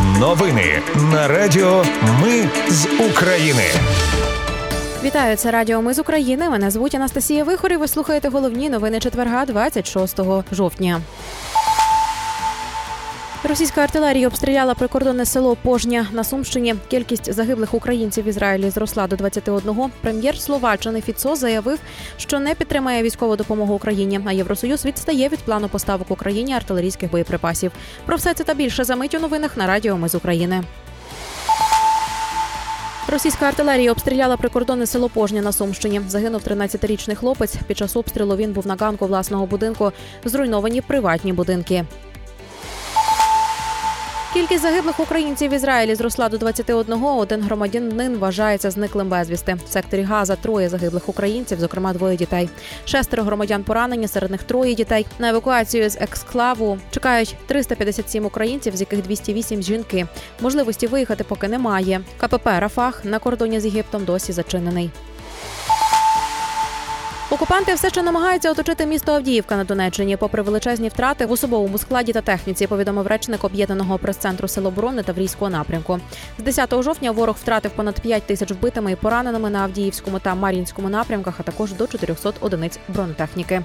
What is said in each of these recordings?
Новини на Радіо Ми з України. Вітаю, це Радіо Ми з України. Мене звуть Анастасія Вихор і Ви слухаєте головні новини четверга, 26 жовтня. Російська артилерія обстріляла прикордонне село Пожня на Сумщині. Кількість загиблих українців в Ізраїлі зросла до 21. Прем'єр Словаччини Фіцо заявив, що не підтримає військову допомогу Україні. А Євросоюз відстає від плану поставок Україні артилерійських боєприпасів. Про все це та більше за мить у новинах на Радіо Ми з України. Російська артилерія обстріляла прикордонне село Пожня на Сумщині. Загинув 13-річний хлопець. Під час обстрілу він був на ганку власного будинку. Зруйновані приватні будинки. Кількість загиблих українців в Ізраїлі зросла до 21. Один громадянин вважається зниклим безвісти. В секторі Газа троє загиблих українців, зокрема двоє дітей. Шестеро громадян поранені, серед них троє дітей. На евакуацію з ексклаву чекають 357 українців, з яких 208 – жінки. Можливості виїхати поки немає. КПП Рафах на кордоні з Єгиптом досі зачинений. Окупанти все ще намагаються оточити місто Авдіївка на Донеччині, попри величезні втрати в особовому складі та техніці. Повідомив речник об'єднаного прес-центру Сил оборони Таврійського напрямку. З 10 жовтня ворог втратив понад 5 тисяч вбитими і пораненими на Авдіївському та Мар'їнському напрямках, а також до 400 одиниць бронетехніки.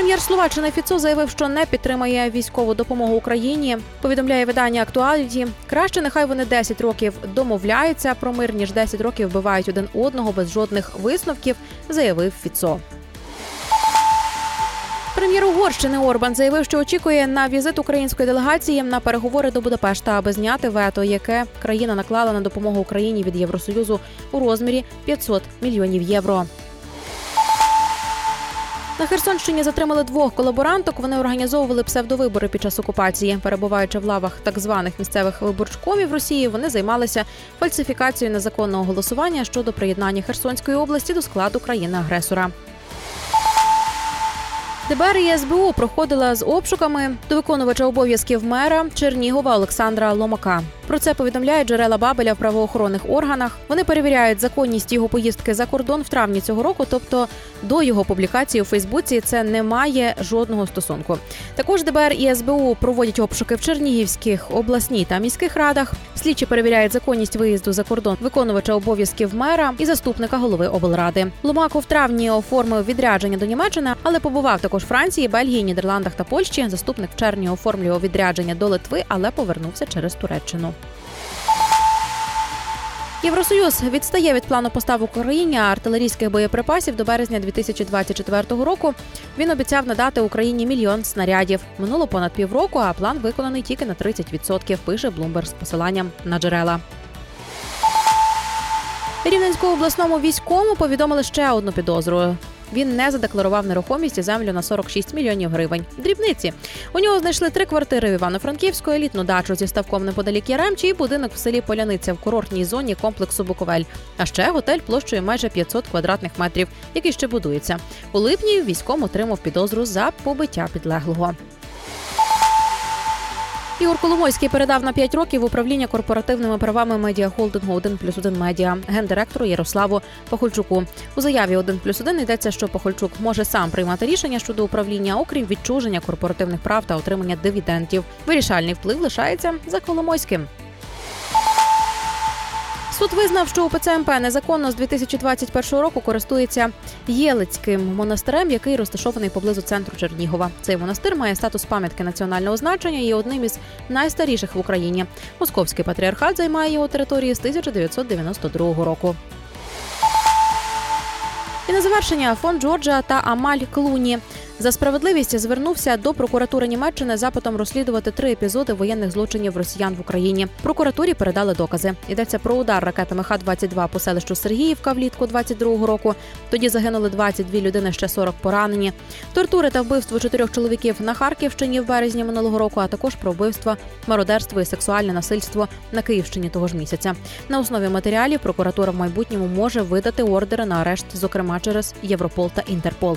Прем'єр Словаччини Фіцо заявив, що не підтримає військову допомогу Україні. Повідомляє видання Актуаліті. Краще нехай вони 10 років домовляються про мир, ніж 10 років вбивають один одного без жодних висновків, заявив Фіцо. Прем'єр Угорщини Орбан заявив, що очікує на візит української делегації на переговори до Будапешта, аби зняти вето, яке країна наклала на допомогу Україні від Євросоюзу у розмірі 500 мільйонів євро. На Херсонщині затримали двох колаборанток. Вони організовували псевдовибори під час окупації. Перебуваючи в лавах так званих місцевих виборчкомів Росії, вони займалися фальсифікацією незаконного голосування щодо приєднання Херсонської області до складу країни-агресора. ДБР і СБУ проходила з обшуками до виконувача обов'язків мера Чернігова Олександра Ломака. Про це повідомляють джерела Бабеля в правоохоронних органах. Вони перевіряють законність його поїздки за кордон в травні цього року, тобто до його публікації у Фейсбуці це не має жодного стосунку. Також ДБР і СБУ проводять обшуки в Чернігівських обласній та міських радах. Слідчі перевіряють законність виїзду за кордон виконувача обов'язків мера і заступника голови облради. Ломако в травні оформив відрядження до Німеччини, але побував також Франції, Бельгії, Нідерландах та Польщі. Заступник в червні оформлював відрядження до Литви, але повернувся через Туреччину. Євросоюз відстає від плану поставок Україні артилерійських боєприпасів до березня 2024 року. Він обіцяв надати Україні мільйон снарядів. Минуло понад півроку, а план виконаний тільки на 30%, Пише Блумберг з посиланням на джерела. Рівненському обласному війському повідомили ще одну підозру. Він не задекларував нерухомість і землю на 46 мільйонів гривень. Дрібниці у нього знайшли три квартири в Івано-Франківську, елітну дачу зі ставком неподалік Яремчі і будинок в селі Поляниця в курортній зоні комплексу Буковель. А ще готель площею майже 500 квадратних метрів, який ще будується. У липні військом отримав підозру за побиття підлеглого. Ігор Коломойський передав на 5 років управління корпоративними правами медіахолдингу 1 плюс 1 медіа гендиректору Ярославу Пахольчуку. У заяві 1 плюс 1 йдеться, що Похольчук може сам приймати рішення щодо управління, окрім відчуження корпоративних прав та отримання дивідендів. Вирішальний вплив лишається за Коломойським. Суд визнав, що УПЦ МП незаконно з 2021 року користується Єлицьким монастирем, який розташований поблизу центру Чернігова. Цей монастир має статус пам'ятки національного значення і є одним із найстаріших в Україні. Московський патріархат займає його території з 1992 року. І на завершення фонд Джорджа та Амаль Клуні за справедливість звернувся до прокуратури Німеччини запитом розслідувати три епізоди воєнних злочинів росіян в Україні. Прокуратурі передали докази. Йдеться про удар ракетами Х-22 по селищу Сергіївка влітку 22-го року. Тоді загинули 22 людини, ще 40 поранені. Тортури та вбивство чотирьох чоловіків на Харківщині в березні минулого року, а також про вбивство, мародерство і сексуальне насильство на Київщині того ж місяця. На основі матеріалів прокуратура в майбутньому може видати ордери на арешт, зокрема через Європол та Інтерпол.